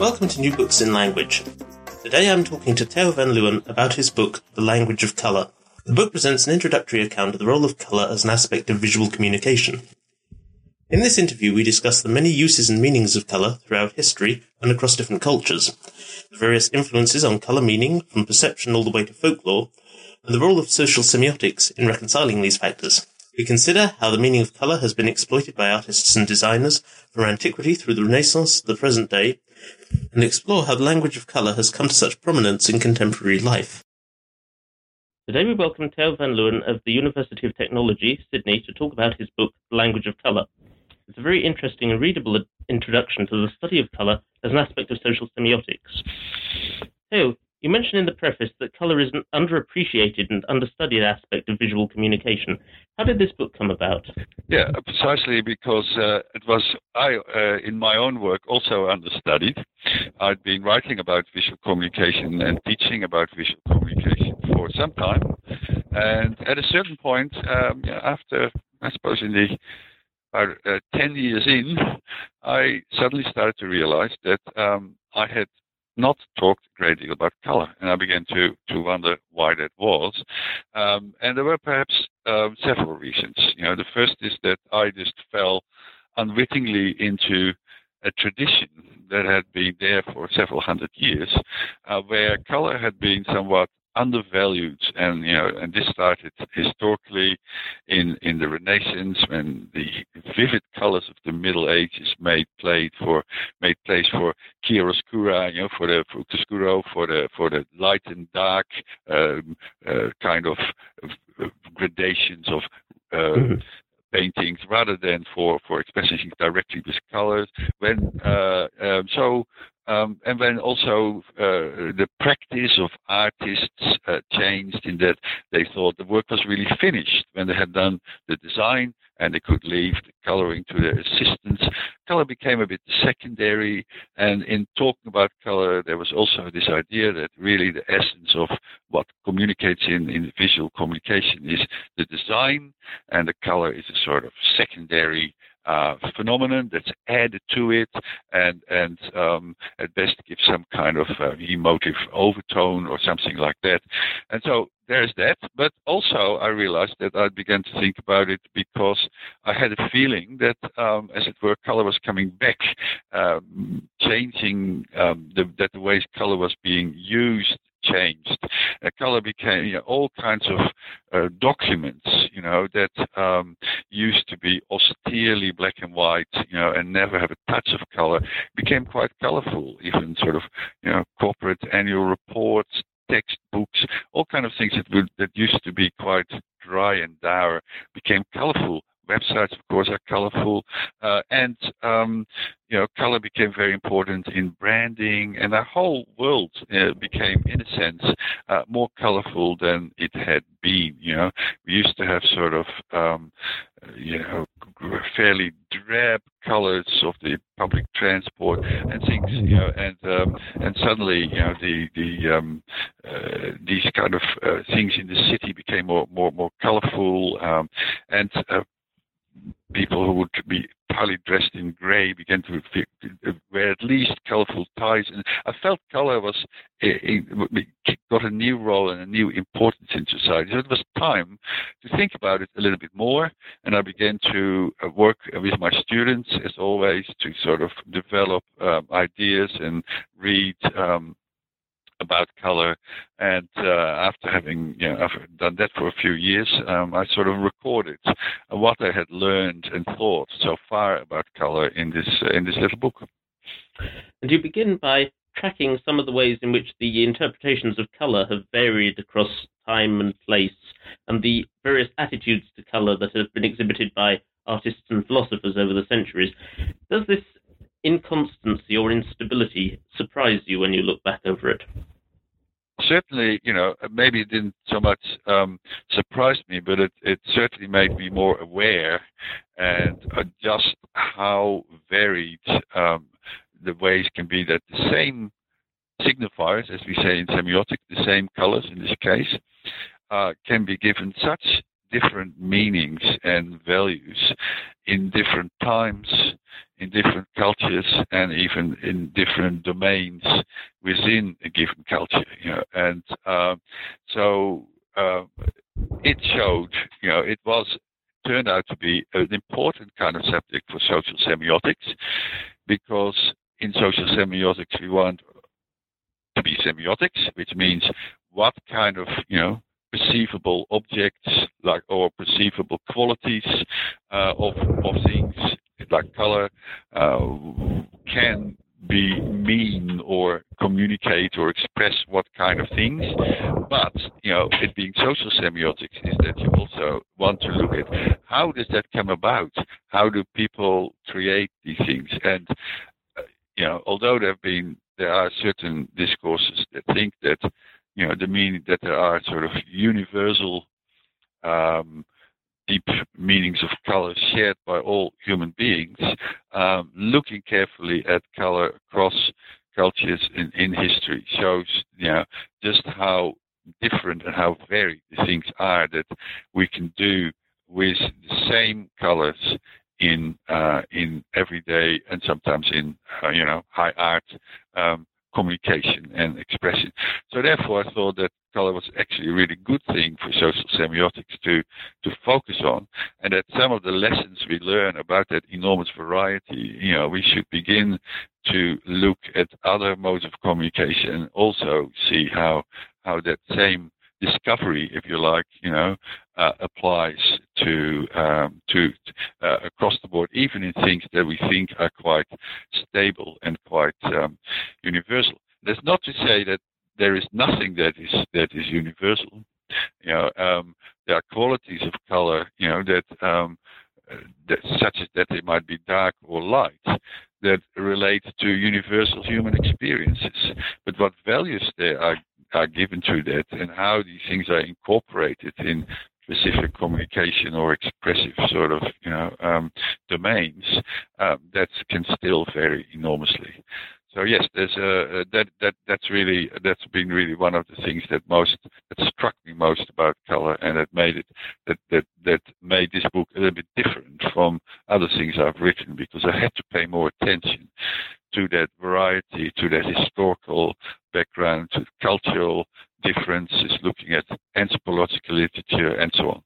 Welcome to New Books in Language. Today I'm talking to Theo van Leeuwen about his book, The Language of Colour. The book presents an introductory account of the role of colour as an aspect of visual communication. In this interview, we discuss the many uses and meanings of colour throughout history and across different cultures, the various influences on colour meaning from perception all the way to folklore, and the role of social semiotics in reconciling these factors. We consider how the meaning of colour has been exploited by artists and designers from antiquity through the Renaissance to the present day, and explore how the language of colour has come to such prominence in contemporary life. Today we welcome Theo van Leeuwen of the University of Technology, Sydney, to talk about his book, The Language of Colour. It's a very interesting and readable introduction to the study of colour as an aspect of social semiotics. Theo, you mentioned in the preface that colour is an underappreciated and understudied aspect of visual communication. How did this book come about? Yeah, precisely because uh, it was I, uh, in my own work, also understudied. I'd been writing about visual communication and teaching about visual communication for some time, and at a certain point, um, after I suppose in the about uh, 10 years in, I suddenly started to realize that um, I had not talked a great deal about color, and I began to to wonder why that was. Um, and there were perhaps um, several reasons. You know, the first is that I just fell unwittingly into a tradition that had been there for several hundred years, uh, where color had been somewhat undervalued. And you know and this started historically in in the renaissance when the vivid colors of the middle ages made played for made place for chiaroscuro you know for the for chiaroscuro for the for the light and dark um, uh, kind of gradations of uh, mm-hmm paintings rather than for for expressing directly with colors when uh, um, so um, and then also uh, the practice of artists uh, changed in that they thought the work was really finished when they had done the design and they could leave the coloring to their assistants. Color became a bit secondary, and in talking about color, there was also this idea that really the essence of what communicates in, in visual communication is the design, and the color is a sort of secondary phenomenon that's added to it and and um, at best give some kind of uh, emotive overtone or something like that. And so there's that. But also I realized that I began to think about it because I had a feeling that, um, as it were, color was coming back, um, changing um, the, that the way color was being used changed. Uh, color became you know, all kinds of uh, documents, you know, that um, used to be austerely black and white, you know, and never have a touch of color, became quite colorful. Even sort of, you know, corporate annual reports, textbooks, all kind of things that would, that used to be quite dry and dour became colorful websites, of course, are colorful, uh, and um, you know, color became very important in branding, and our whole world uh, became, in a sense, uh, more colorful than it had been. You know, we used to have sort of, um, you know, fairly drab colors of the public transport and things, you know, and um, and suddenly, you know, the the um, uh, these kind of uh, things in the city became more more more colorful, um, and uh, people who would be highly dressed in gray began to wear at least colorful ties. And I felt color was got a new role and a new importance in society. So it was time to think about it a little bit more. And I began to uh, work with my students, as always, to sort of develop um, ideas and read um, about color. And uh, after having you know, done that for a few years, um, I sort of recorded what I had learned and thought so far about color in this uh, in this little book. And you begin by tracking some of the ways in which the interpretations of color have varied across time and place, and the various attitudes to color that have been exhibited by artists and philosophers over the centuries. Does this inconstancy or instability surprise you when you look back over it? Certainly, you know, maybe it didn't so much um, surprise me, but it, it certainly made me more aware and just how varied um, the ways can be that the same signifiers, as we say in semiotic, the same colors in this case, uh, can be given such different meanings and values in different times, in different cultures, and even in different domains within a given culture. You know, and uh, so uh, it showed, you know, it was turned out to be an important kind of subject for social semiotics because in social semiotics we want to be semiotics, which means what kind of you know perceivable objects like or perceivable qualities uh, of of things like color uh, can be mean or communicate or express what kind of things. But you know, it being social semiotics is that you also want to look at how does that come about? How do people create these things? And uh, you know, although there have been there are certain discourses that think that you know, the meaning that there are sort of universal um, deep meanings of color shared by all human beings, um, looking carefully at color across cultures in, in history shows you know, just how different and how varied the things are that we can do with the same colors in uh, in everyday and sometimes in uh, you know high art um, communication and expression. So therefore, I thought that color was actually a really good thing for social semiotics to to focus on, and that some of the lessons we learn about that enormous variety, you know, we should begin to look at other modes of communication and also see how how that same discovery, if you like, you know, uh, applies to um, to uh, across the board, even in things that we think are quite stable and quite um, universal. That's not to say that there is nothing that is that is universal. You know, um, there are qualities of color, you know, that, um, that such as that they might be dark or light, that relate to universal human experiences. But what values there are are given to that and how these things are incorporated in specific communication or expressive sort of you know um, domains um, that can still vary enormously. So yes, there's a, that that that's really that's been really one of the things that most that struck me most about color, and that made it that that that made this book a little bit different from other things I've written because I had to pay more attention to that variety, to that historical background, to cultural differences, looking at anthropological literature, and so on.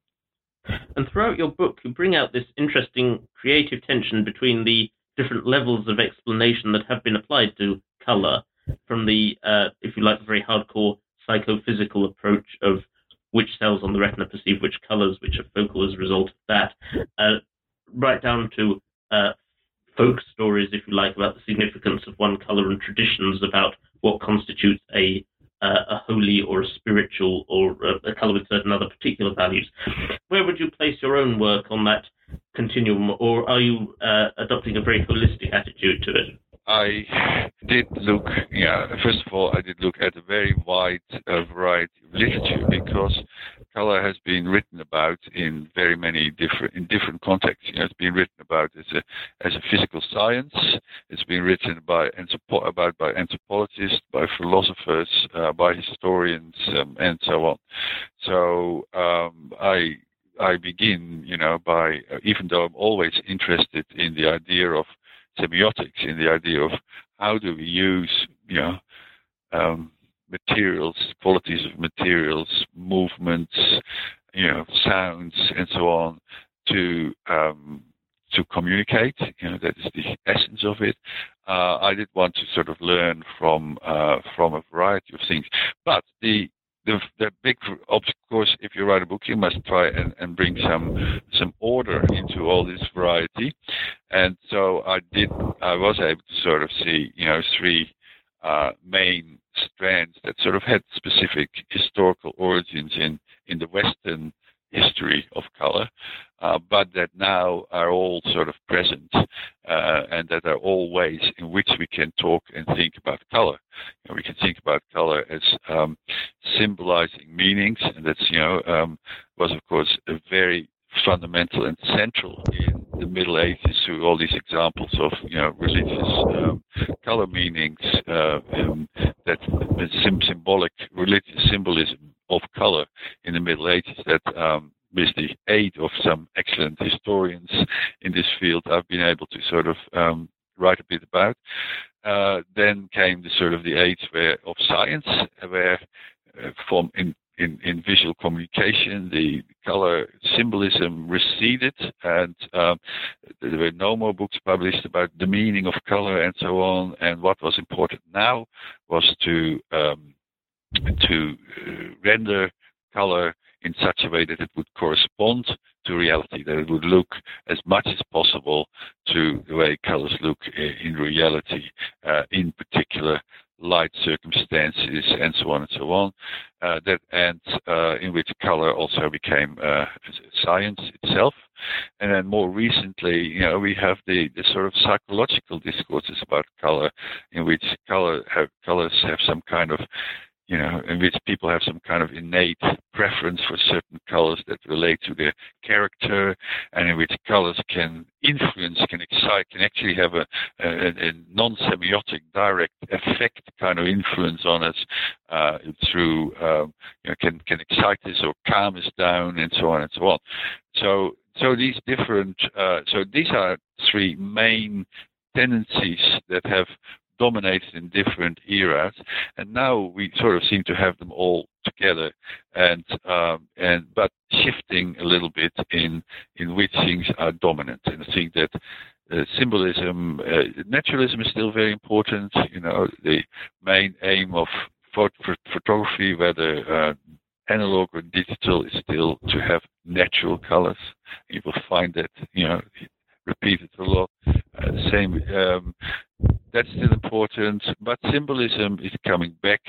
And throughout your book, you bring out this interesting creative tension between the different levels of explanation that have been applied to color, from the, uh, if you like, very hardcore psychophysical approach of which cells on the retina perceive which colors, which are focal as a result of that, uh, right down to uh, folk stories, if you like, about the significance of one color and traditions about what constitutes a uh, a holy or a spiritual or a, a color with certain other particular values. Where would you place your own work on that continuum, or are you uh, adopting a very holistic attitude to it? I did look, yeah, first of all, I did look at a very wide uh, variety of literature because color has been written about in very many different, in different contexts. You know, it's been written about as a, as a physical science. It's been written by, about by anthropologists, by philosophers, uh, by historians, um, and so on. So, um, I, I begin, you know, by, uh, even though I'm always interested in the idea of semiotics in the idea of how do we use, you know, um, materials, qualities of materials, movements, you know, sounds, and so on, to um, to communicate. You know, that is the essence of it. Uh, I did want to sort of learn from uh, from a variety of things, but the the, the big, of course, if you write a book, you must try and, and bring some some order into all this variety. And so I did. I was able to sort of see, you know, three uh, main strands that sort of had specific historical origins in in the Western history of color, uh, but that now are all sort of present, uh, and that are all ways in which we can talk and think about color. We can think about color as um, symbolizing meanings, and that's you know um, was of course a very fundamental and central in the Middle Ages through all these examples of you know religious um, color meanings uh, um, that symbolic religious symbolism of color in the Middle Ages that um, with the aid of some excellent historians in this field I've been able to sort of um, write a bit about. Uh, then came the sort of the age where of science where uh, from in in, in visual communication, the color symbolism receded, and um, there were no more books published about the meaning of color and so on. And what was important now was to um, to uh, render color in such a way that it would correspond to reality, that it would look as much as possible to the way colors look in reality, uh, in particular light circumstances and so on and so on. Uh, that and uh, in which color also became uh, science itself. And then more recently, you know, we have the, the sort of psychological discourses about color, in which color have, colors have some kind of you know, in which people have some kind of innate preference for certain colors that relate to their character, and in which colors can influence, can excite, can actually have a, a, a non-semiotic, direct effect kind of influence on us uh, through, um, you know, can can excite us or calm us down, and so on and so on. So, so these different, uh, so these are three main tendencies that have dominated in different eras, and now we sort of seem to have them all together, and um, and but shifting a little bit in in which things are dominant. And I think that uh, symbolism, uh, naturalism is still very important. You know, the main aim of photography, whether uh, analog or digital, is still to have natural colors. You will find that you know repeated a lot. Uh, same, um, that's still important, but symbolism is coming back.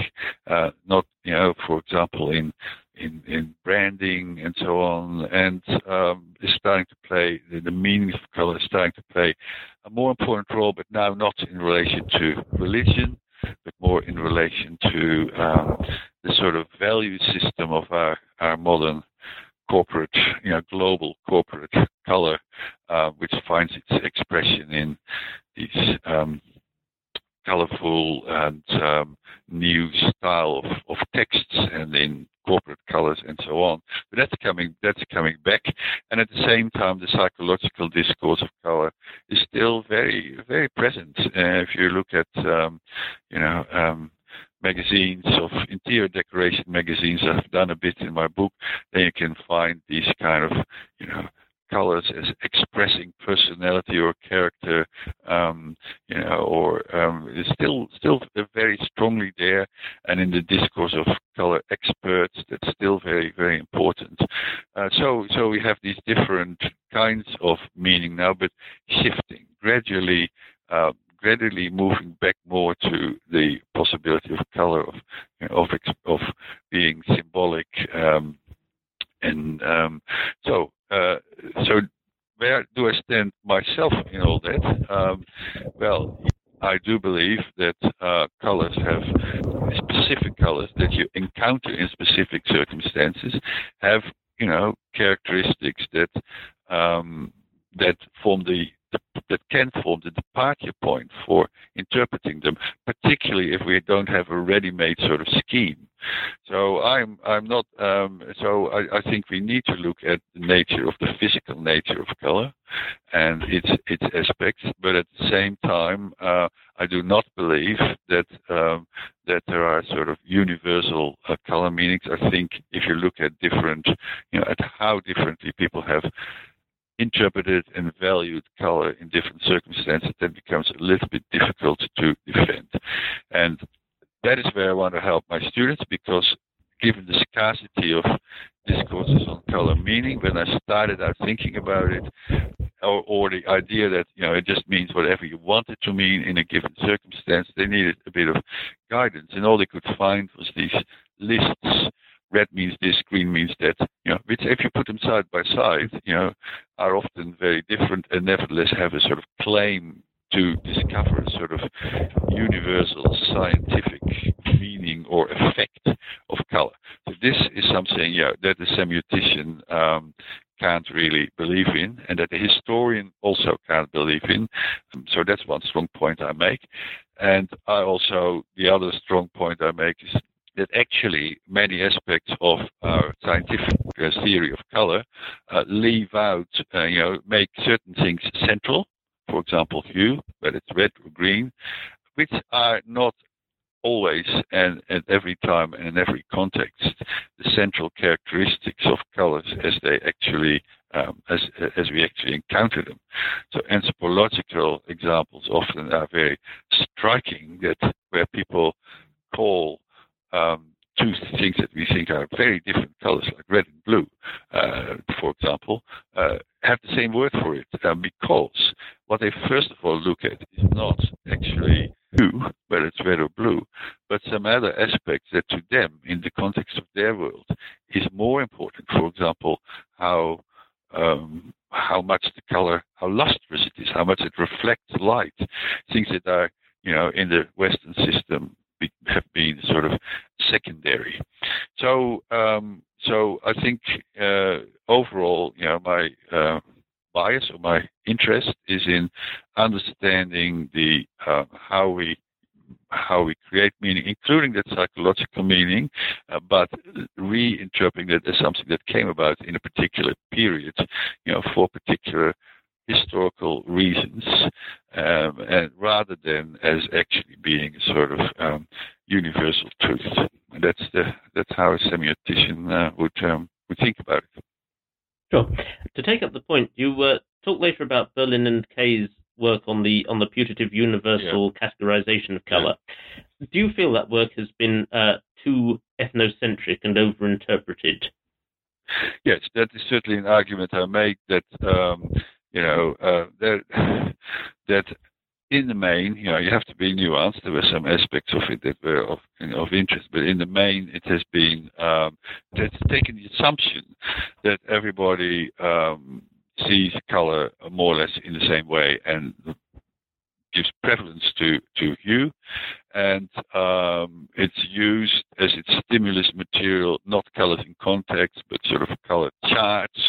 Uh, not, you know, for example, in in, in branding and so on, and um, is starting to play the, the meaning of color is starting to play a more important role, but now not in relation to religion, but more in relation to um, the sort of value system of our, our modern corporate, you know, global corporate color, uh, which finds its expression in these um, colorful and um, new style of, of texts and in corporate colors and so on. But that's coming that's coming back, and at the same time, the psychological discourse of color is still very very present. Uh, if you look at um, you know um, magazines of interior decoration magazines I've done a bit in my book, then you can find these kind of, you know, colors as expressing personality or character, um, you know, or um, it's still still very strongly there, and in the discourse of color experts, that's still very very important. Uh, so so we have these different kinds of meaning now, but shifting gradually. Uh, gradually moving back more to the possibility of color, of you know, of, of being symbolic, um, and um, so uh, so where do I stand myself in all that? Um, well, I do believe that uh, colors have specific colors that you encounter in specific circumstances have you know characteristics that um, that form the that can form the departure point for interpreting them, particularly if we don't have a ready-made sort of scheme. So I'm I'm not um, so I, I, think we need to look at the nature of the physical nature of color and its its aspects, but at the same time uh, I do not believe that um, that there are sort of universal uh, color meanings. I think if you look at different you know at how differently people have interpreted and valued color in different circumstances, then becomes a little bit difficult to defend. And that is where I want to help my students because given the scarcity of discourses on color meaning, when I started out thinking about it, or, or, the idea that you know it just means whatever you want it to mean in a given circumstance, they needed a bit of guidance, and all they could find was these lists red means this, green means that. You know, which if you put them side by side, you know, are often very different and nevertheless have a sort of claim to discover a sort of universal scientific meaning or effect of color. So this is something, yeah, that the semiotician um, can't really believe in, and that the historian also can't believe in. Um, so that's one strong point I make. And I also, the other strong point I make is that actually many aspects of our scientific uh, theory of color uh, leave out, uh, you know, make certain things central. For example, hue, whether it's red or green, which are not always and at every time and in every context the central characteristics of colors as they actually um, as as we actually encounter them. So anthropological examples often are very striking that where people call um, two things that we think are very different colors, like red and blue, uh, for example, uh, have the same word for it uh, because what they first of all look at is not actually hue, whether it's red or blue, but some other aspects that to them, in the context of their world, is more important. For example, how um, how much the color, how lustrous it is, how much it reflects light, things that are, you know, in the Western system have been sort of secondary. So, um, so I think uh, overall, you know, my uh, bias or my interest is in understanding the uh, how we how we create meaning, including that psychological meaning, uh, but reinterpreting it as something that came about in a particular period, you know, for particular historical reasons, um, and rather than as actually being a sort of um, universal truth. And that's the that's how a semiotician uh, would um, would think about it. Sure. To take up the point, you uh, talk later about Berlin and Kay's work on the on the putative universal yeah. categorization of color. Yeah. Do you feel that work has been uh, too ethnocentric and overinterpreted? Yes, that is certainly an argument I make. That um, you know uh, that that in the main, you know, you have to be nuanced. There were some aspects of it that were of, you know, of interest, but in the main, it has been um, it's taken the assumption that everybody um, sees color more or less in the same way and gives prevalence to, to hue, and um, it's used as its stimulus material, not colors in context, but sort of color charts,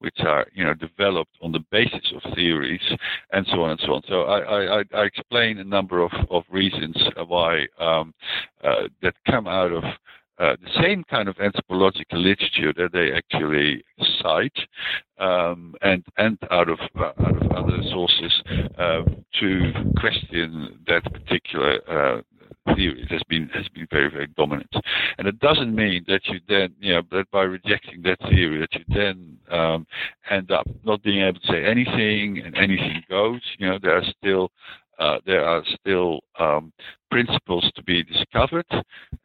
which are you know developed on the basis of theories, and so on and so on. So I, I, I explain a number of, of reasons why um, uh, that come out of uh, the same kind of anthropological literature that they actually cite um, and and out of uh, out of other sources uh, to question that particular uh, theory has been has been very very dominant, and it doesn't mean that you then you know that by rejecting that theory that you then um, end up not being able to say anything and anything goes. You know there are still uh, there are still um, principles to be discovered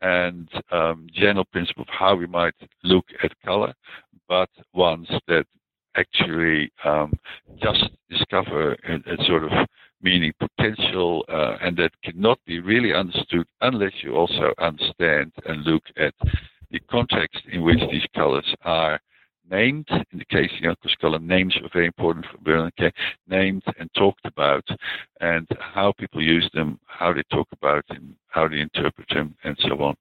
and um, general principles of how we might look at color, but ones that actually um, just discover a, a, sort of meaning potential uh, and that cannot be really understood unless you also understand and look at the context in which these colors are named, in the case, you know, Koskala names are very important for Berlin and Kay, named and talked about, and how people use them, how they talk about them, how they interpret them, and so on.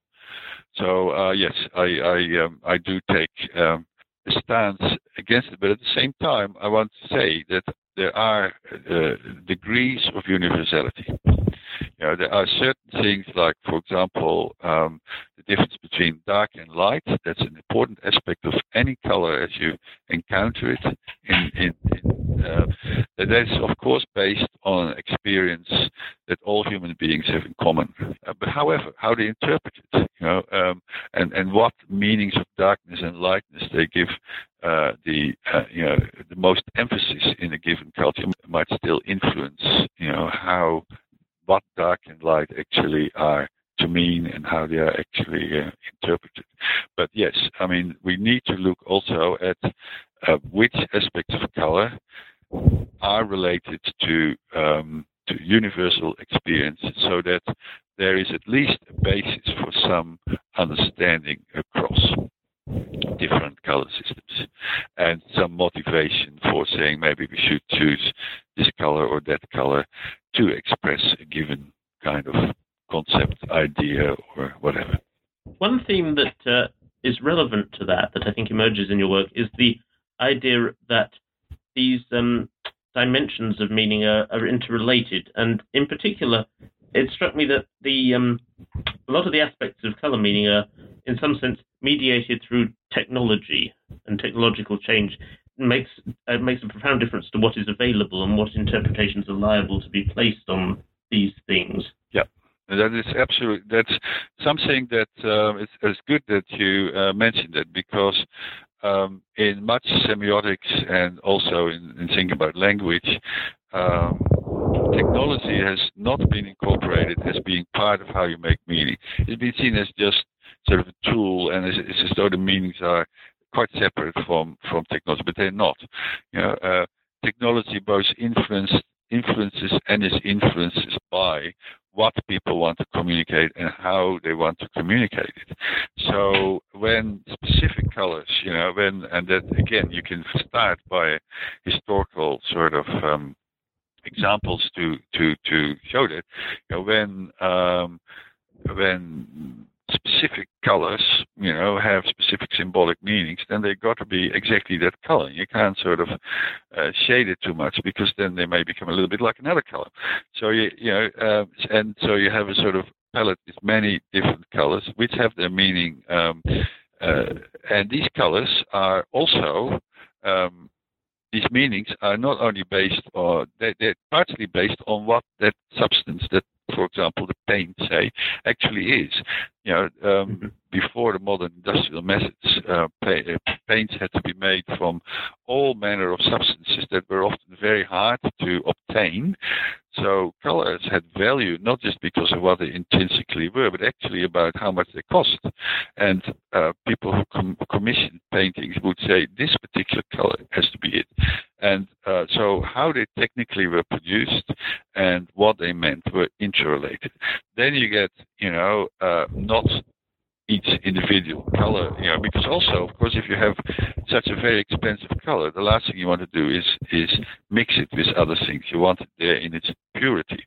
So uh, yes, I I, um, I do take um, a stance against it, but at the same time, I want to say that there are uh, degrees of universality. You know, there are certain things like, for example, um, the difference between dark and light. That's an important aspect of any color as you encounter it. In, in, in uh, that is, of course, based on experience that all human beings have in common. Uh, but however, how they interpret it, you know, um, and and what meanings of darkness and lightness they give uh, the uh, you know the most emphasis in a given culture might still influence you know how what dark and light actually are to mean and how they are actually uh, interpreted. But yes, I mean, we need to look also at uh, which aspects of color are related to um, to universal experience, so that there is at least a basis for some understanding across. different color systems and some motivation for saying maybe we should choose this color or that color to express a given kind of concept, idea, or whatever. One theme that uh, is relevant to that, that I think emerges in your work, is the idea that these um, dimensions of meaning are, are, interrelated. And in particular, it struck me that the um, a lot of the aspects of color meaning are, in some sense, mediated through technology and technological change makes uh, makes a profound difference to what is available and what interpretations are liable to be placed on these things. Yeah. That is absolutely that's something that uh, is, is good that you uh, mentioned it because um, in much semiotics and also in, in thinking about language, um, technology has not been incorporated as being part of how you make meaning. It's been seen as just sort of a tool, and it's, it's as though the meanings are quite separate from from technology, but they're not. You know, uh, technology both influence, influences and is influences by what people want to communicate and how they want to communicate it. So when specific colors, you know, when and that again, you can start by historical sort of um, examples to to to show that. You know, when um, when specific colors, you know, have specific symbolic meanings, then they've got to be exactly that color. You can't sort of uh, shade it too much because then they may become a little bit like another color. So you, you know, uh, and so you have a sort of palette with many different colors which have their meaning. Um, uh, and these colors are also um, these meanings are not only based or they, are partly based on what that substance that for example, the paint, say, actually is. You know, um, mm-hmm. before the modern industrial methods, uh, uh, paints had to be made from all manner of substances that were often very hard to obtain. So colors had value not just because of what they intrinsically were, but actually about how much they cost. And uh, people who com- commissioned paintings would say this particular color has to be it. And uh, so how they technically were produced and what they meant were interrelated. Then you get, you know, uh, not each individual color, you know, because also, of course, if you have such a very expensive color, the last thing you want to do is is mix it with other things. You want it there in its purity.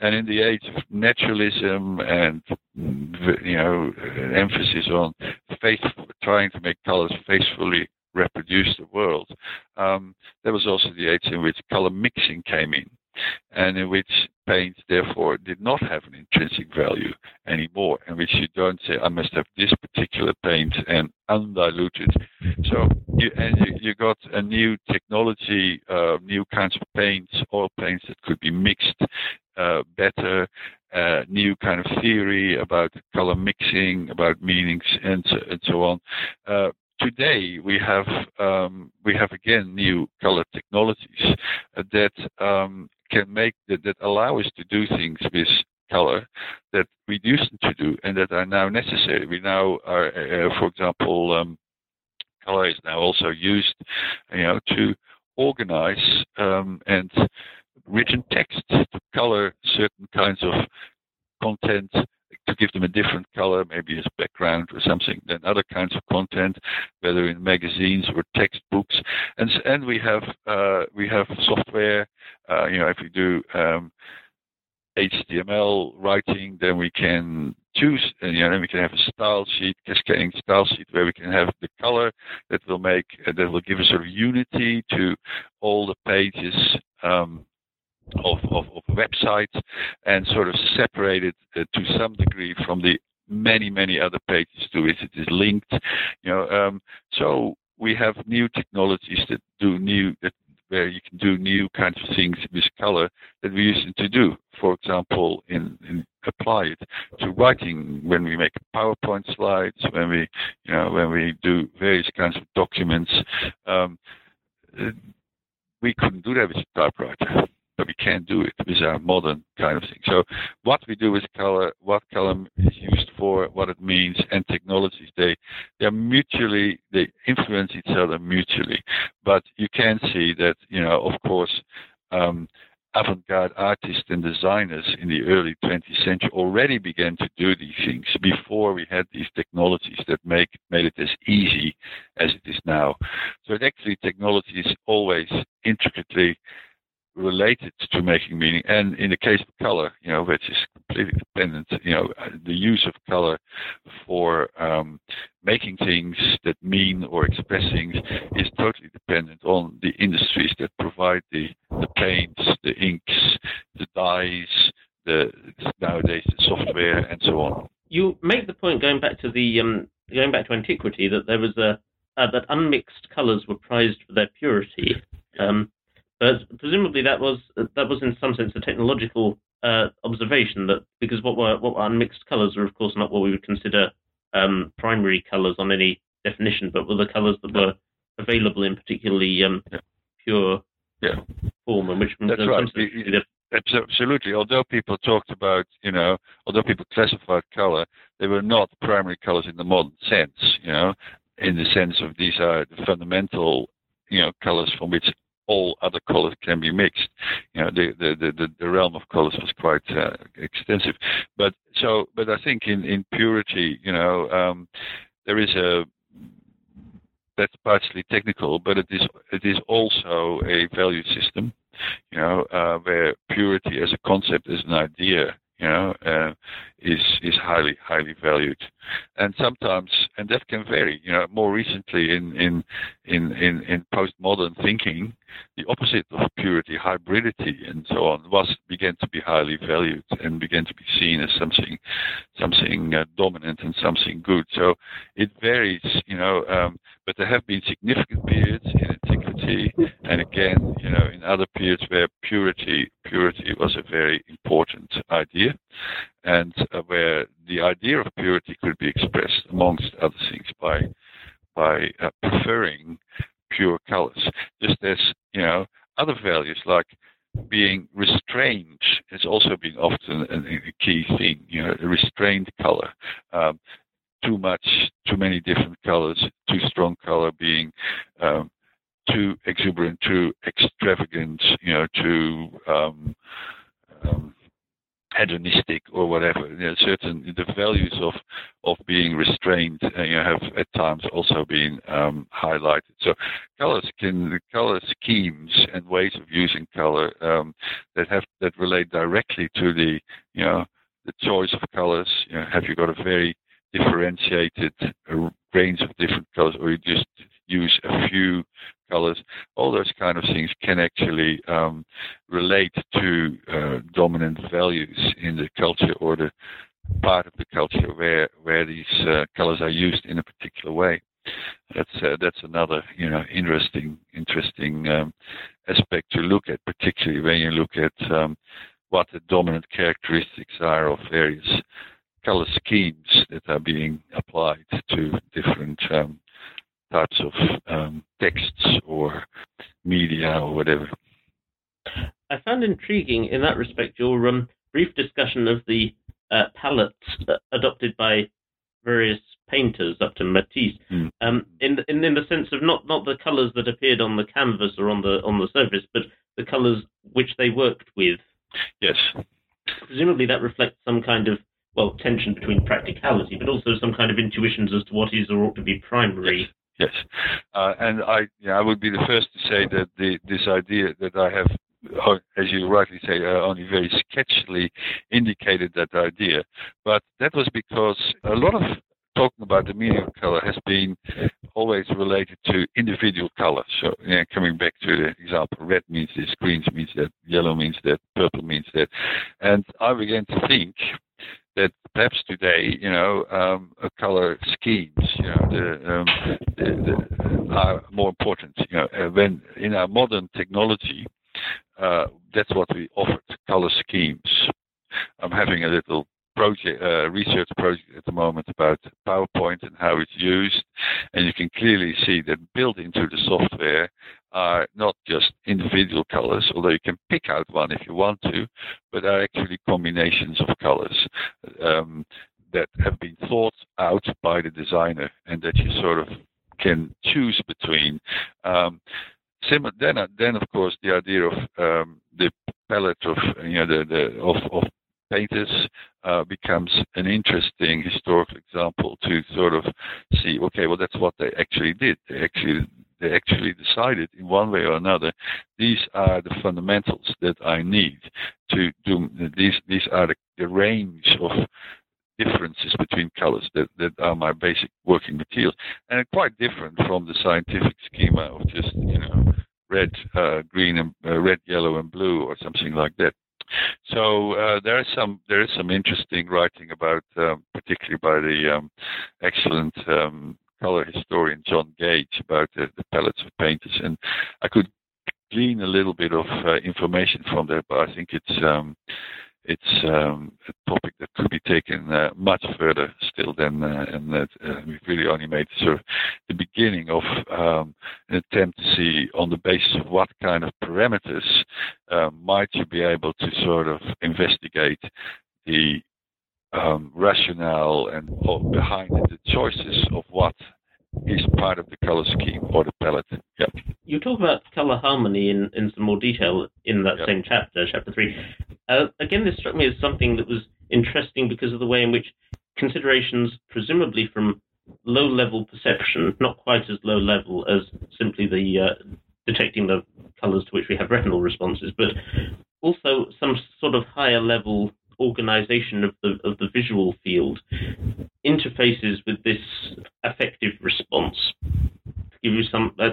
And in the age of naturalism and you know emphasis on faith, trying to make colors faithfully reproduce the world, um, there was also the age in which color mixing came in and in which paints therefore did not have an intrinsic value anymore, in which you don't say, I must have this particular paint and undiluted. So you, and you, you got a new technology, uh, new kinds of paints, oil paints that could be mixed uh, better, uh, new kind of theory about color mixing, about meanings, and so, and so on. Uh, today we have um, we have again new color technologies that um, can make that, that allow us to do things with color that we used to do and that are now necessary. We now are, uh, for example, um, color is now also used, you know, to organize um, and written text to color certain kinds of content to give them a different color, maybe as background or something, than other kinds of content, whether in magazines or textbooks. And and we have uh, we have software. Uh, you know, if we do um, HTML writing, then we can choose, and you know, then we can have a style sheet, cascading style sheet, where we can have the color that will make uh, that will give a sort of unity to all the pages. Um, of, of, of websites and sort of separated uh, to some degree from the many, many other pages to which it is linked. You know, um, so we have new technologies that do new that where you can do new kinds of things with color that we used to do. For example, in, in apply it to writing when we make PowerPoint slides, when we, you know, when we do various kinds of documents. Um, uh, we couldn't do that with a typewriter we can't do it with our modern kind of thing. So what we do with color, what color is used for, what it means, and technologies, they they are mutually they influence each other mutually. But you can see that you know, of course. Um, avant-garde artists and designers in the early 20th century already began to do these things before we had these technologies that make made it as easy as it is now. So actually technology is always intricately related to making meaning. And in the case of color, you know, which is completely dependent, you know, the use of color for um, making things that mean or express things is totally dependent on the industries that provide the, the paints, the inks, the dyes, the nowadays the software and so on. You make the point going back to the um, going back to antiquity that there was a uh, that unmixed colours were prized for their purity. Um, but presumably that was that was in some sense a technological uh, observation that because what were what were unmixed colours are of course not what we would consider um, primary colours on any definition, but were the colours that were available in particularly um, yeah. pure yeah. form, and which that's right. Absolutely. Although people talked about, you know, although people classified color, they were not primary colors in the modern sense, you know, in the sense of these are the fundamental, you know, colors from which all other colors can be mixed. You know, the the the, the realm of colors was quite uh, extensive. But so, but I think in in purity, you know, um, there is a that's partially technical, but it is it is also a value system. You know, uh, where purity as a concept, as an idea, you know, uh, is is highly highly valued, and sometimes and that can vary. You know, more recently in in in in, in postmodern thinking, the opposite of purity, hybridity, and so on, was began to be highly valued and began to be seen as something something uh, dominant and something good. So it varies, you know. Um, but there have been significant periods in antiquity, and again, you know, in other periods where purity purity was a very important idea, and uh, where the idea of purity could be expressed, amongst other things, by by uh, preferring pure colors, just as you know other values like being restrained has also been often a, a key thing. You know, a restrained color. Um, too much, too many different colors, too strong color being um, too exuberant, too extravagant, you know, too um, um, hedonistic or whatever. You know, certain the values of of being restrained uh, you have at times also been um, highlighted. So colors can the color schemes and ways of using color um, that have that relate directly to the you know the choice of colors. You know, have you got a very differentiated uh, range of different colors, or you just use a few colors, all those kind of things can actually um, relate to uh, dominant values in the culture or the part of the culture where where these uh, colors are used in a particular way. That's uh, that's another you know interesting interesting um, aspect to look at, particularly when you look at um, what the dominant characteristics are of various color schemes that are being applied to different um, types of um, texts or media or whatever. I found intriguing in that respect your um, brief discussion of the uh, palettes uh, adopted by various painters up to Matisse, mm. um, in, in in the sense of not not the colours that appeared on the canvas or on the on the surface, but the colours which they worked with. Yes. Presumably that reflects some kind of well tension between practicality, but also some kind of intuitions as to what is or ought to be primary. Yes. Yes, uh, and I, yeah, I would be the first to say that the, this idea that I have, uh, as you rightly say, uh, only very sketchily indicated that idea, but that was because a lot of talking about the meaning of color has been always related to individual colors. So, coming back to the example, red means this, green means that, yellow means that, purple means that, and I began to think that perhaps today, you know, um, color schemes, you know, the, um, the, the, are more important. You know, uh, when in our modern technology, uh, that's what we offered: color schemes. I'm having a little project, uh, research project at the moment about PowerPoint and how it's used, and you can clearly see that built into the software are not just individual colors, although you can pick out one if you want to, but are actually combinations of colors um, that have been thought out by the designer and that you sort of can choose between. Um, then, then of course the idea of um, the palette of you know the, the of, of painters uh, becomes an interesting historical example to sort of see okay well that's what they actually did they actually they actually decided in one way or another these are the fundamentals that I need to do these these are the, the range of differences between colors that, that are my basic working materials and quite different from the scientific schema of just you know red uh, green and uh, red yellow and blue or something like that. So uh, there is some there is some interesting writing about, um, particularly by the um, excellent um, color historian John Gage about the, the palettes of painters, and I could glean a little bit of uh, information from that, but I think it's um, it's um, a topic that could be taken uh, much further still than, uh, and that uh, we've really only made sort of the beginning of um, an attempt to see on the basis of what kind of parameters uh, might you be able to sort of investigate the um, rationale and behind the choices of what is part of the color scheme or the palette. Yeah. You talk about color harmony in, in some more detail in that same chapter, chapter three. Uh, again, this struck me as something that was interesting because of the way in which considerations, presumably from low level perception, not quite as low level as simply the uh, detecting the colors to which we have retinal responses, but also some sort of higher level organization of the of the visual field interfaces with this affective response to give you some uh,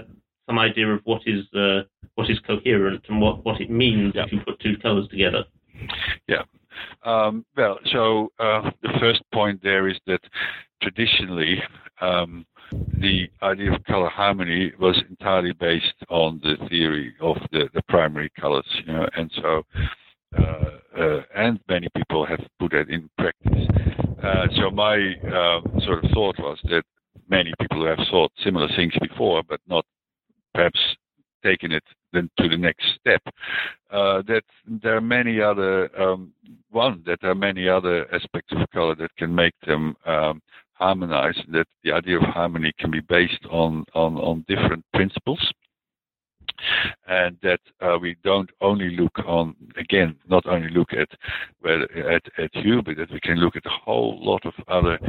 some idea of what is uh, what is coherent and what, what it means if you put two colors together. Yeah. Um, well, so uh, the first point there is that traditionally um, the idea of color harmony was entirely based on the theory of the, the primary colors, you know, and so and many people have put that in practice. Uh, so my um, sort of thought was that many people have thought similar things before, but not perhaps taken it then to the next step. Uh, that there are many other um, one that there are many other aspects of color that can make them um, harmonize. That the idea of harmony can be based on on, on different principles and that uh, we don't only look on again not only look at well, at at hue, but that we can look at a whole lot of other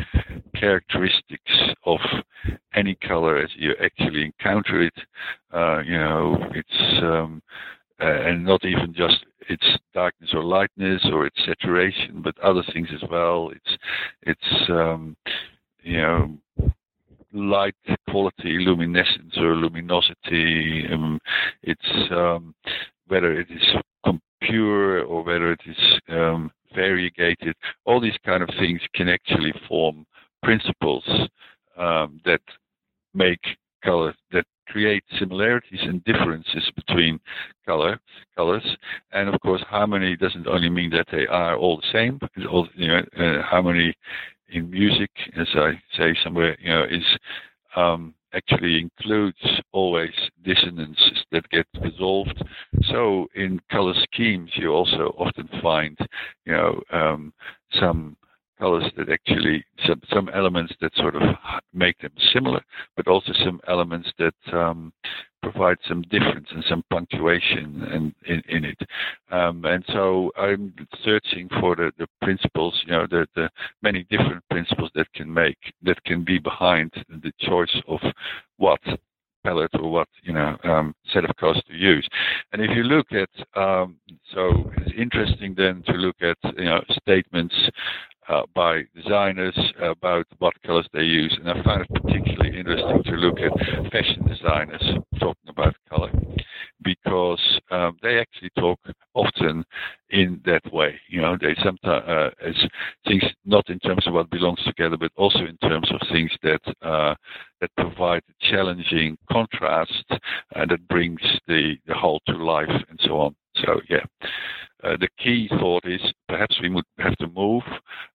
characteristics of any color as you actually encounter it. Uh, you know, it's um, uh, and not even just its darkness or lightness or its saturation, but other things as well. It's it's um, you know light quality, luminescence or luminosity. Um, it's um, whether it is pure or whether it is um, variegated. All these kind of things can actually form principles um, that make color that create similarities and differences between color colors and of course harmony doesn't only mean that they are all the same all, you know, uh, harmony in music, as I say somewhere, you know, is um, actually includes always dissonances that get resolved. So in color schemes, you also often find, you know, um, some colors that actually some some elements that sort of make them similar, but also some elements that um, provide some difference and some punctuation in, in, in it. Um, and so I'm searching for the, the principles, you know, the, the many different principles that can make, that can be behind the choice of what palette or what you know um, set of colors to use. And if you look at, um, so it's interesting then to look at you know statements uh, by designers about what colors they use. And I find it particularly interesting to look at fashion designers talking about color because um, they actually talk often in that way. You know, they sometimes uh, as things not in terms of what belongs together, but also in terms of things that uh, that provide challenging contrast and that brings the the whole to life and so on. So yeah. Uh, the key thought is perhaps we would have to move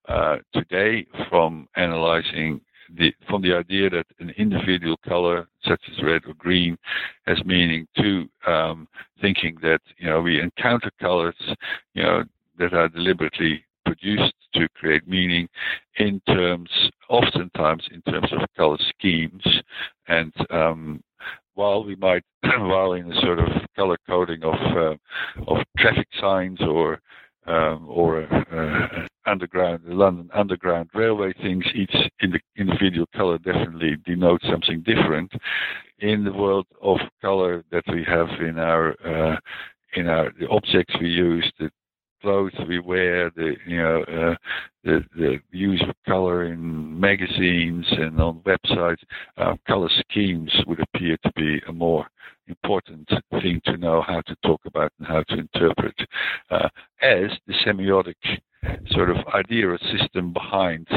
uh, today from analyzing the, from the idea that an individual color, such as red or green, has meaning to um, thinking that you know we encounter colors, you know, that are deliberately produced to create meaning in terms, oftentimes in terms of color schemes, and um, while we might, while in a sort of color coding of uh, of traffic signs or um, or uh, underground London Underground railway things, each individual color definitely denotes something different. In the world of color that we have in our uh, in our the objects we use, the clothes we wear, the you know uh, the the use of color in magazines and on websites, uh, color schemes would appear to be a more important thing to know how to talk about and how to interpret, uh, as the semiotic sort of idea or system behind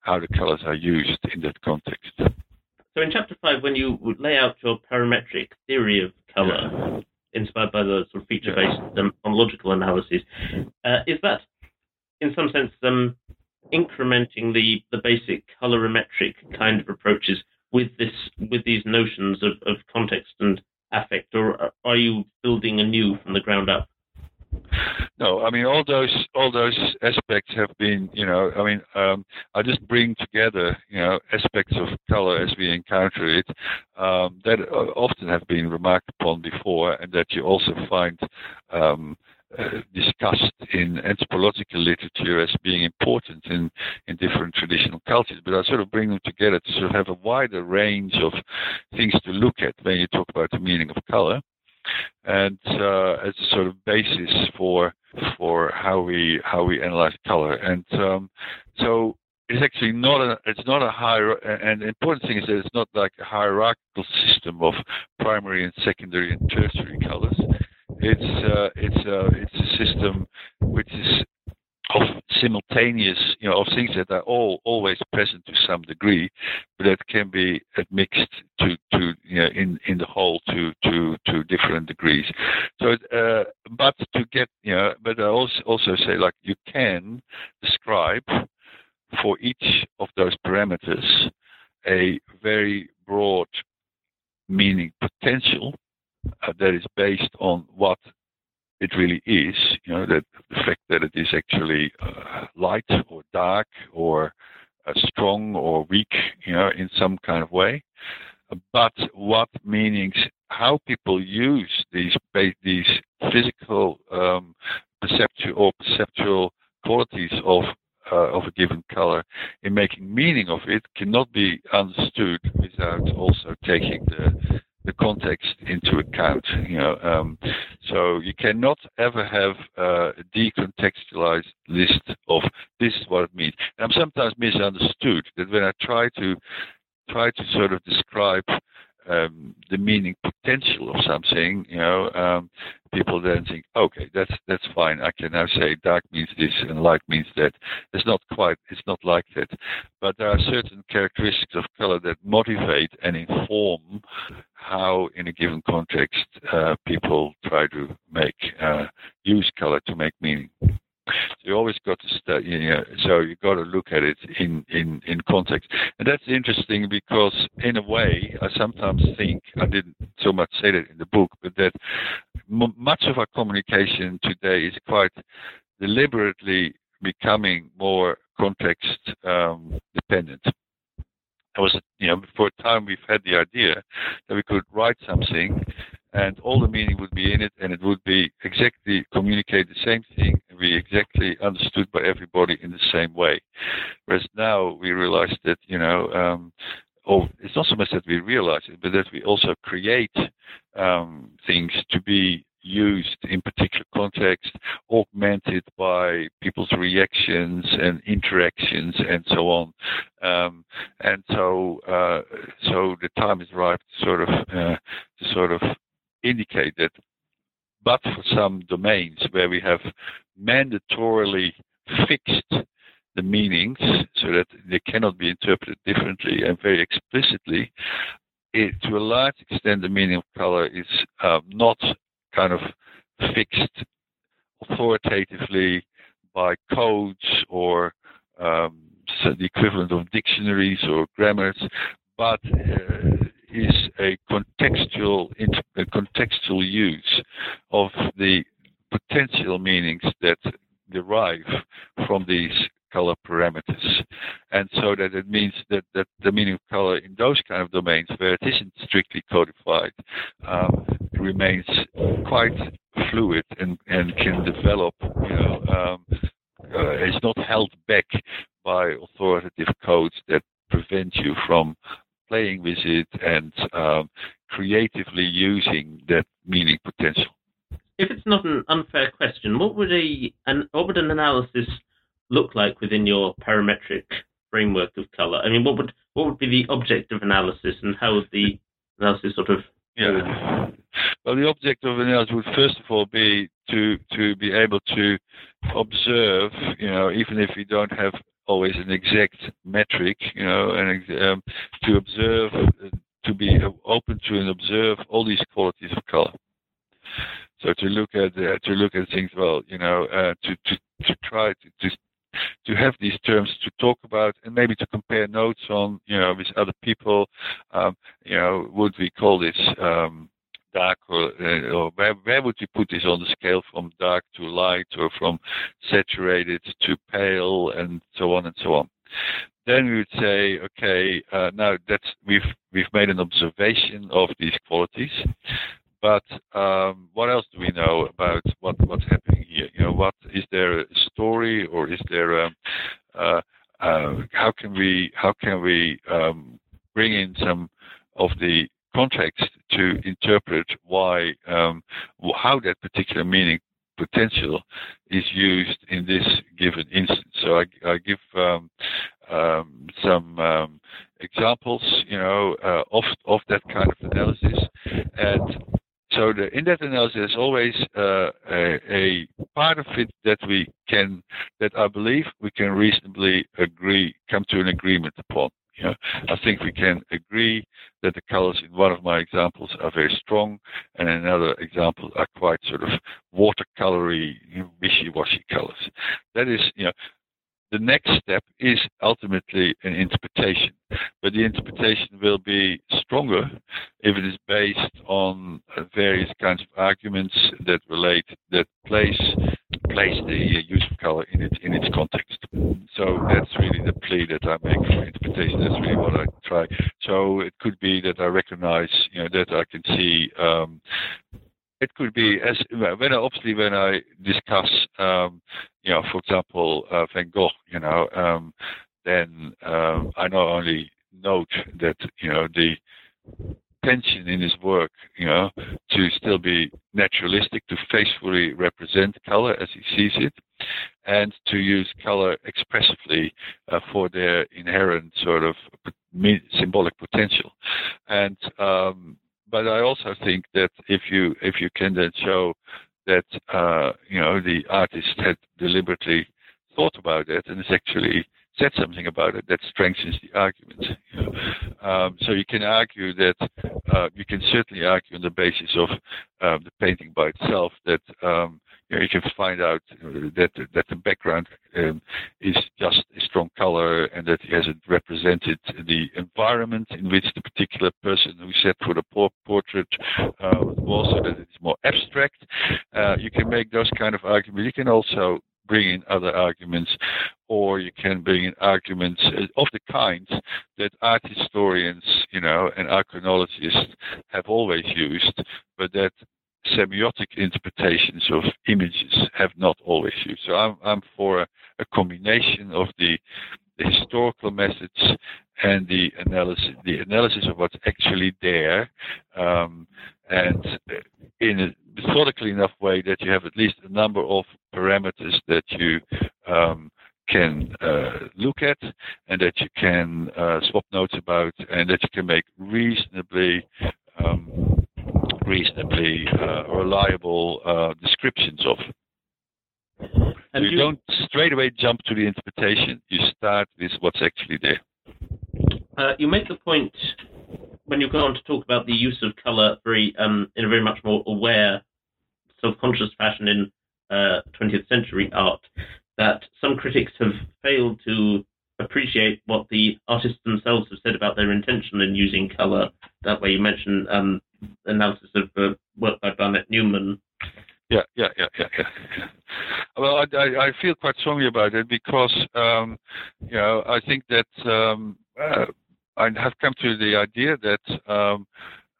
how the colors are used in that context. So in chapter five, when you lay out your parametric theory of color, yeah inspired by the sort of feature-based um, logical analyses. Uh, is that, in some sense, um, incrementing the, the basic colorimetric kind of approaches with this with these notions of, of context and affect, or are you building anew from the ground up? No, I mean all those all those aspects have been, you know, I mean, um, I just bring together, you know, aspects of color as we encounter it um, that often have been remarked upon before, and that you also find um, uh, discussed in anthropological literature as being important in, in different traditional cultures. But I sort of bring them together to sort of have a wider range of things to look at when you talk about the meaning of color and uh, as a sort of basis for for how we how we analyze color. And um, so it's actually not a it's not a hier and the important thing is that it's not like a hierarchical system of primary and secondary and tertiary colors. It's uh, it's uh, it's a system which is of simultaneous, you know, of things that are all always present to some degree, but that can be mixed to, to you know, in in the whole to to to different degrees. So, uh, but to get, you know, but I also also say like you can describe for each of those parameters a very broad meaning potential uh, that is based on what it really is, you know, that the fact that it is actually uh, light or dark or uh, strong or weak, you know, in some kind of way. But what meanings, how people use these these physical um, perceptual or perceptual qualities of uh, of a given color in making meaning of it cannot be understood without also taking the the context into account. You know, um, so you cannot ever have a decontextualized list of this is what it means. And I'm sometimes misunderstood that when I try to try to sort of describe um, the meaning potential of something, you know, um, people then think, okay, that's that's fine. I can now say dark means this and light means that. It's not quite, it's not like that. But there are certain characteristics of color that motivate and inform how, in a given context, uh, people try to make uh, use color to make meaning. You always got to study. You know, so you got to look at it in, in, in context, and that's interesting because in a way, I sometimes think I didn't so much say that in the book, but that m- much of our communication today is quite deliberately becoming more context um, dependent. There was, you know, for a time we've had the idea that we could write something and all the meaning would be in it, and it would be exactly communicate the same thing and be exactly understood by everybody in the same way. Whereas now we realize that you know, um, or it's not so much that we realize it, but that we also create um, things to be used in particular context, augmented by people's reactions and interactions and so on. Um, and so, uh, so the time is right to sort of, uh, to sort of indicate that, but for some domains where we have mandatorily fixed the meanings so that they cannot be interpreted differently and very explicitly, it, to a large extent, the meaning of color is uh, not kind of fixed authoritatively by codes or um, the equivalent of dictionaries or grammars, but uh, is a contextual a contextual use of the potential meanings that derive from these color parameters. And so that it means that, that the meaning of color in those kind of domains where it isn't strictly codified um, remains quite fluid and, and can develop, you know, um, uh, is not held back by authoritative codes that prevent you from playing with it and um, creatively using that meaning potential. If it's not an unfair question, what would a an what would an analysis look like within your parametric framework of color? I mean, what would what would be the object of analysis, and how would the analysis sort of yeah. Well, the object of analysis would first of all be to to be able to observe, you know, even if we don't have always an exact metric, you know, and um, to observe, to be open to and observe all these qualities of color. So to look at uh, to look at things, well, you know, uh, to to to try to, to to have these terms to talk about and maybe to compare notes on, you know, with other people. Um, you know, would we call this um, dark or, uh, or where, where would you put this on the scale from dark to light or from saturated to pale and so on and so on? Then we would say, okay, uh, now that's we've we've made an observation of these qualities. But um, what else do we know about what, what's happening here? You know, what is there a story or is there a, uh, uh, how can we how can we um, bring in some of the context to interpret why um, how that particular meaning potential is used in this given instance. So I, I give um, um, some um, examples, you know, uh, of of that kind of analysis, and so the, in that analysis, there's always uh, a, a, part of it that we can, that I believe we can reasonably agree, come to an agreement upon. You know, I think we can agree that the colors in one of my examples are very strong, and in another example are quite sort of watercolory, wishy-washy colors. That is, you know, the next step is ultimately an interpretation, but the interpretation will be stronger if it is based on various kinds of arguments that relate that place place the use of color in its in its context. So that's really the plea that I make for interpretation. That's really what I try. So it could be that I recognize, you know, that I can see um, it could be as when I, obviously when I discuss, um, you know, for example, uh, Van Gogh, you know, um, then um, I not only note that you know the tension in his work, you know, to still be naturalistic, to faithfully represent color as he sees it, and to use color expressively uh, for their inherent sort of symbolic potential. And um, but I also think that if you if you can then show that uh, you know the artist had deliberately thought about it and has actually said something about it that strengthens the argument. You know? um, so you can argue that uh, you can certainly argue on the basis of um, the painting by itself that um, you, know, you, can find out that that the background um, is just a strong color and that it hasn't represented the environment in which the particular person who set for the portrait uh, was, so that it's more abstract. Uh, you can make those kind of arguments. You can also bring in other arguments, or you can bring in arguments of the kind that art historians, you know, and archaeologists have always used, but that semiotic interpretations of images have not always used. So I'm, I'm for a, a combination of the, the, historical methods and the analysis, the analysis of what's actually there, um, and in a methodically enough way that you have at least a number of parameters that you um, can uh, look at and that you can uh, swap notes about and that you can make reasonably um, reasonably uh, reliable uh, descriptions of. And you, you don't straight away jump to the interpretation. You start with what's actually there. Uh, you make the point when you go on to talk about the use of color very um, in a very much more aware, self-conscious fashion in 20th uh, century art, that some critics have failed to appreciate what the artists themselves have said about their intention in using color. That way, you mentioned um, analysis of uh, work by Barnett Newman. Yeah, yeah, yeah, yeah, yeah. Well, I, I, I feel quite strongly about it because, um, you know, I think that um, uh, I have come to the idea that um,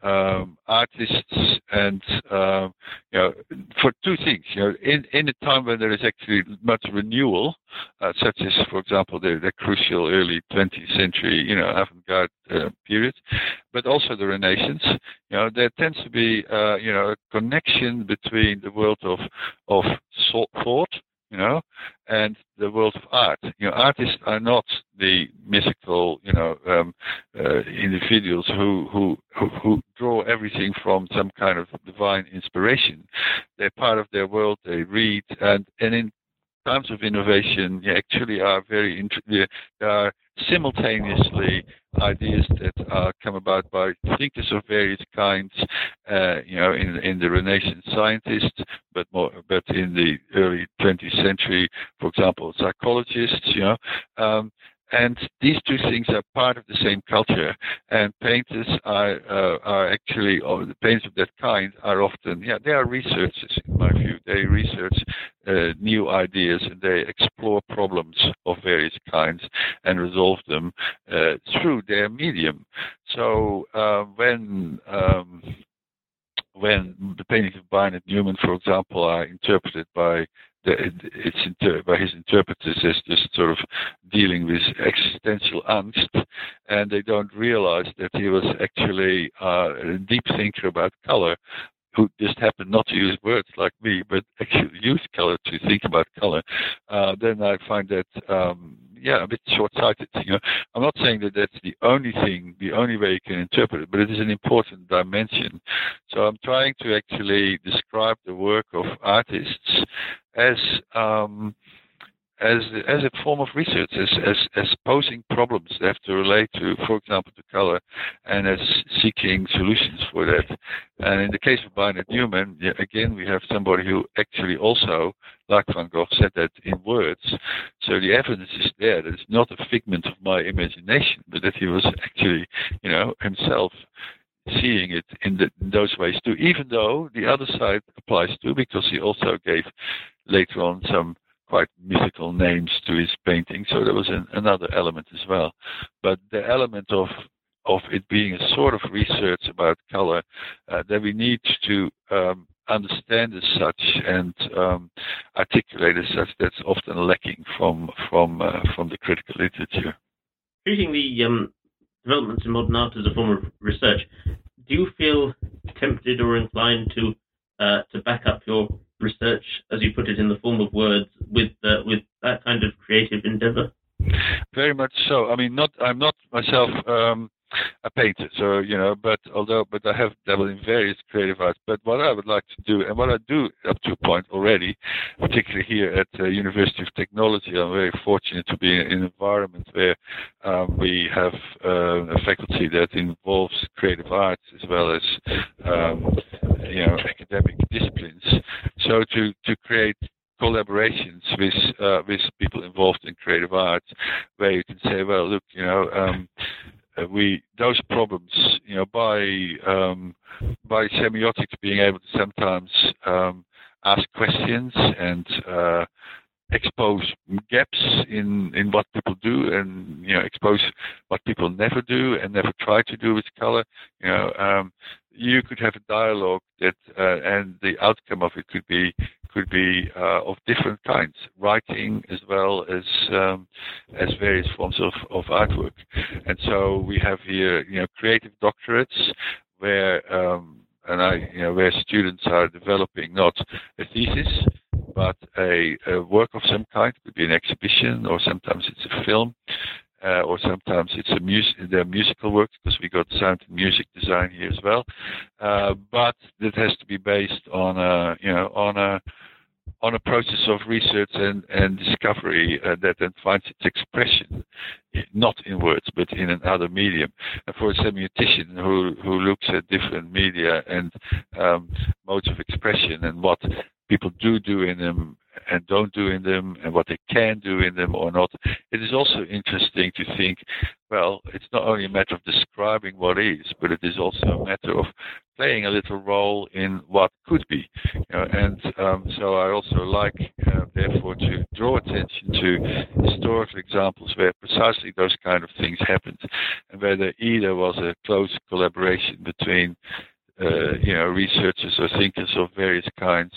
um, artists and uh, you know for two things you know in in a time when there is actually much renewal uh, such as for example the, the crucial early 20th century you know avant-garde uh, period but also the renaissance you know there tends to be uh, you know a connection between the world of of thought you know, and the world of art. You know, artists are not the mystical, you know, um, uh, individuals who, who who draw everything from some kind of divine inspiration. They're part of their world. They read, and and in times of innovation, actually are very. There are simultaneously ideas that are come about by thinkers of various kinds, uh, you know, in in the Renaissance scientists, but more, but in the early 20th century, for example, psychologists, you know, um, and these two things are part of the same culture. And painters are uh, are actually, or the painters of that kind are often, yeah, they are researchers in my view. They research uh, new ideas and they explore problems of various kinds and resolve them uh, through their medium. So uh, when um, when the paintings of Barnett Newman, for example, are interpreted by it's by his interpreters as just sort of dealing with existential angst, and they don't realize that he was actually uh, a deep thinker about color, who just happen not to use words like me, but actually use color to think about color. Uh, then I find that um, yeah, a bit short-sighted. You know, I'm not saying that that's the only thing, the only way you can interpret it, but it is an important dimension. So I'm trying to actually describe the work of artists as um, as as a form of research, as as, as posing problems that have to relate to, for example, to color, and as seeking solutions for that. And in the case of Barnett Newman, again, we have somebody who actually also, like Van Gogh, said that in words. So the evidence is there that it's not a figment of my imagination, but that he was actually, you know, himself seeing it in, the, in, those ways too, even though the other side applies too, because he also gave later on some quite mythical names to his painting. So there was an, another element as well. But the element of of it being a sort of research about color uh, that we need to um, understand as such and um, articulate as such that's often lacking from from uh, from the critical literature. Treating the um, developments in modern art as a form of research, do you feel tempted or inclined to uh, to back up your research, as you put it, in the form of words, with uh, with that kind of creative endeavor? Very much so. I mean, not I'm not myself um, a painter, so you know, but although but I have dabbled in various creative arts. But what I would like to do, and what I do up to a point already, particularly here at the University of Technology, I'm very fortunate to be in an environment where um, we have uh, a faculty that involves creative arts as well as um, you know academic disciplines. So to to create collaborations with uh, with people involved in creative arts, where you can say, well, look, you know, um, uh, we those problems, you know, by um, by semiotics being able to sometimes um, ask questions and uh, expose gaps in in what people do and you know expose what people never do and never try to do with color. You know um, you could have a dialogue that uh, and the outcome of it could be could be uh, of different kinds, writing as well as um, as various forms of, of artwork. And so we have here, you know, creative doctorates where um, and I, you know, where students are developing not a thesis but a, a work of some kind. It could be an exhibition, or sometimes it's a film. Uh, or sometimes it's a music, they're musical work because we got sound and music design here as well. Uh, but it has to be based on a, you know, on a on a process of research and, and discovery uh, that then finds its expression not in words but in another medium. And for a semiotician who, who looks at different media and um, modes of expression and what people do do in them and don't do in them and what they can do in them or not, it is also interesting to think, well, it's not only a matter of describing what is, but it is also a matter of playing a little role in what could be. You know, and um, so I also like, uh, therefore, to draw attention to historical examples where precisely those kind of things happened, and where there either was a close collaboration between, uh, you know, researchers or thinkers of various kinds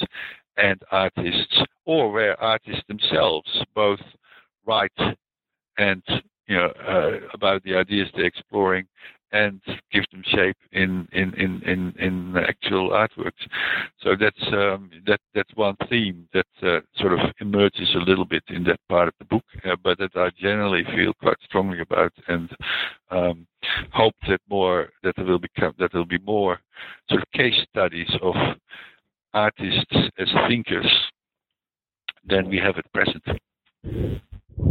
and artists, or where artists themselves both write and you know uh, about the ideas they're exploring and give them shape in in in in, in actual artworks. So that's um, that that's one theme that uh, sort of emerges a little bit in that part of the book, uh, but that I generally feel quite strongly about and um, hope that more that there will become that there will be more sort of case studies of artists as thinkers than we have at present.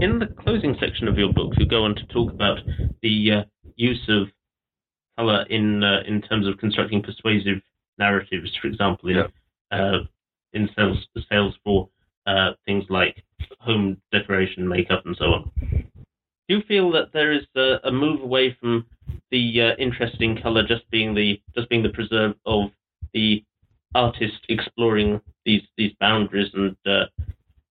In the closing section of your book, you go on to talk about the uh, use of color in uh, in terms of constructing persuasive narratives, for example, in Yeah. uh, in sales sales for uh, things like home decoration, makeup, and so on. Do you feel that there is a, a move away from the uh, interest in color just being the just being the preserve of the artist exploring these these boundaries and, uh,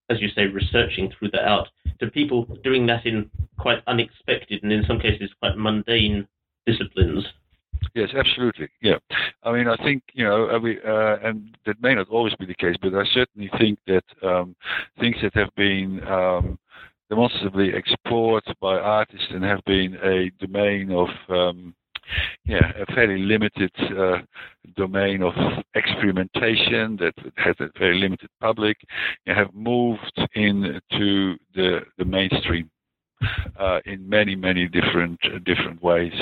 as you say, researching through the art to people doing that in quite unexpected and in some cases quite mundane disciplines? Yes, absolutely. Yeah, I mean, I think you know, we, uh, and that may not always be the case, but I certainly think that um, things that have been um, demonstrably explored by artists and have been a domain of um, yeah, a fairly limited uh, domain of experimentation that has a very limited public, you have moved into the the mainstream uh, in many many different uh, different ways.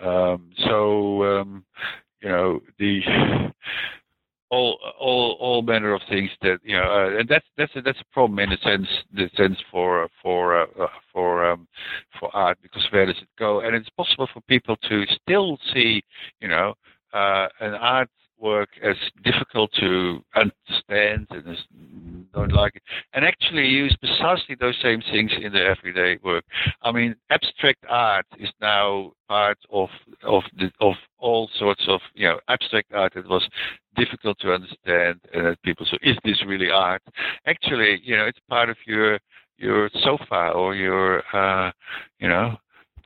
Um, so um, you know the all all all manner of things that you know, uh, and that's that's a, that's a problem in the sense the sense for for uh, uh, for um, for art because where does it go? And it's possible for people to still see you know uh, an artwork as difficult to understand and as don't like it, and actually use precisely those same things in their everyday work. I mean, abstract art is now part of of the, of all sorts of you know abstract art that was difficult to understand and that people so is this really art actually you know it's part of your your sofa or your uh you know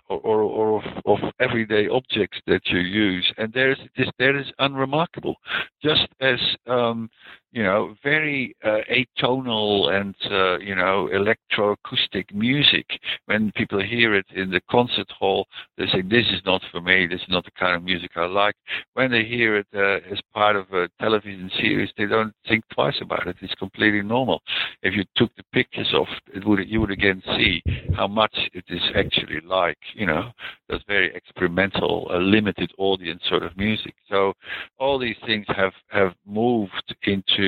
or, or, or of, of everyday objects that you use. And there's this that is unremarkable. Just as um you know very uh, atonal and uh, you know electroacoustic music. When people hear it in the concert hall they say this is not for me. This is not the kind of music i like. When they hear it uh, as part of a television series they don't think twice about it. It's completely normal. If you took the pictures of it would you would again see how much it is actually like you know those very experimental uh, limited audience sort of music. So all these things have have moved into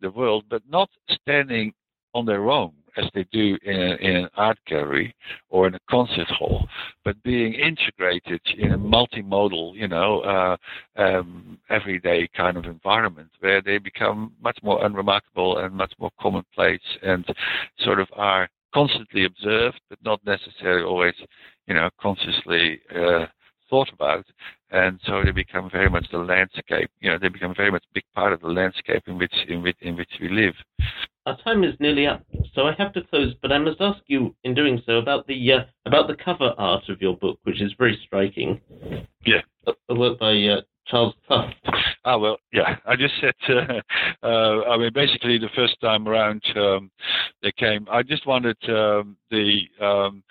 the world, but not standing on their own as they do in, a, in an art gallery or in a concert hall, but being integrated in a multimodal, you know, uh, um, everyday kind of environment where they become much more unremarkable and much more commonplace and sort of are constantly observed, but not necessarily always, you know, consciously uh, thought about and so they become very much the landscape. You know, they become very much a big part of the landscape in which in which in which we live. Our time is nearly up, so I have to close. But I must ask you, in doing so, about the uh, about the cover art of your book, which is very striking. Yeah, a, a work by uh, Charles Clough. Ah, well, yeah. I just said, uh, uh, I mean, basically the first time around um, they came, I just wanted um, the um,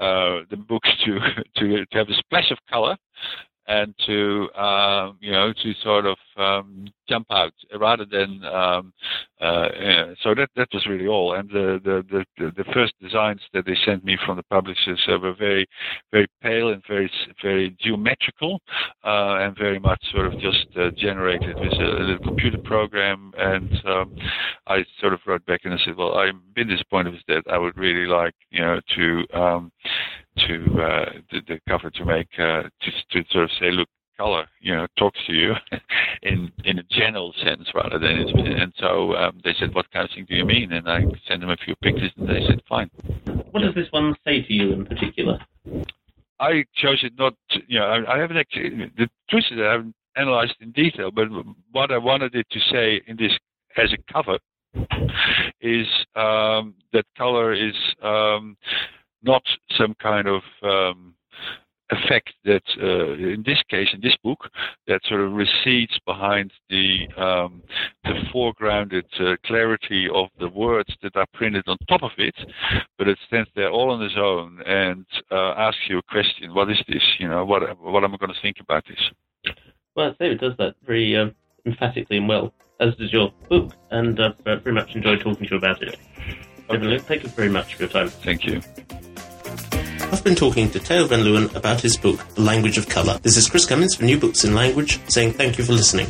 Uh, the books to, to to have a splash of color and to um, you know to sort of um, jump out rather than um, uh, yeah, so that that was really all. And the the, the the first designs that they sent me from the publishers uh, were very very pale and very very geometrical uh, and very much sort of just uh, generated with a, little computer program. And um, I sort of wrote back and I said, well, I'm bit disappointed with that. I would really like you know to um, to uh, the, the cover to make uh, to, to sort of say, look, color, you know, talks to you in in a general sense rather than and so um, they said, what kind of thing do you mean? And I sent them a few pictures, and they said, fine. What does this one say to you in particular? I chose it not, to, you know, I, I haven't actually. The truth is, that I haven't analyzed in detail. But what I wanted it to say in this as a cover is um, that color is um, not some kind of um, effect that, uh, in this case, in this book, that sort of recedes behind the um, the foregrounded uh, clarity of the words that are printed on top of it, but it stands there all on its own and uh, asks you a question: What is this? You know, what what am I going to think about this? Well, David does that very um, emphatically and well, as does your book, and I've uh, very much enjoyed talking to you about it. Theo Van Leeuwen, thank you very much for your time. Thank you. I've been talking to Theo Van Leeuwen about his book, The Language of Colour. This is Chris Cummins from New Books in Language saying thank you for listening.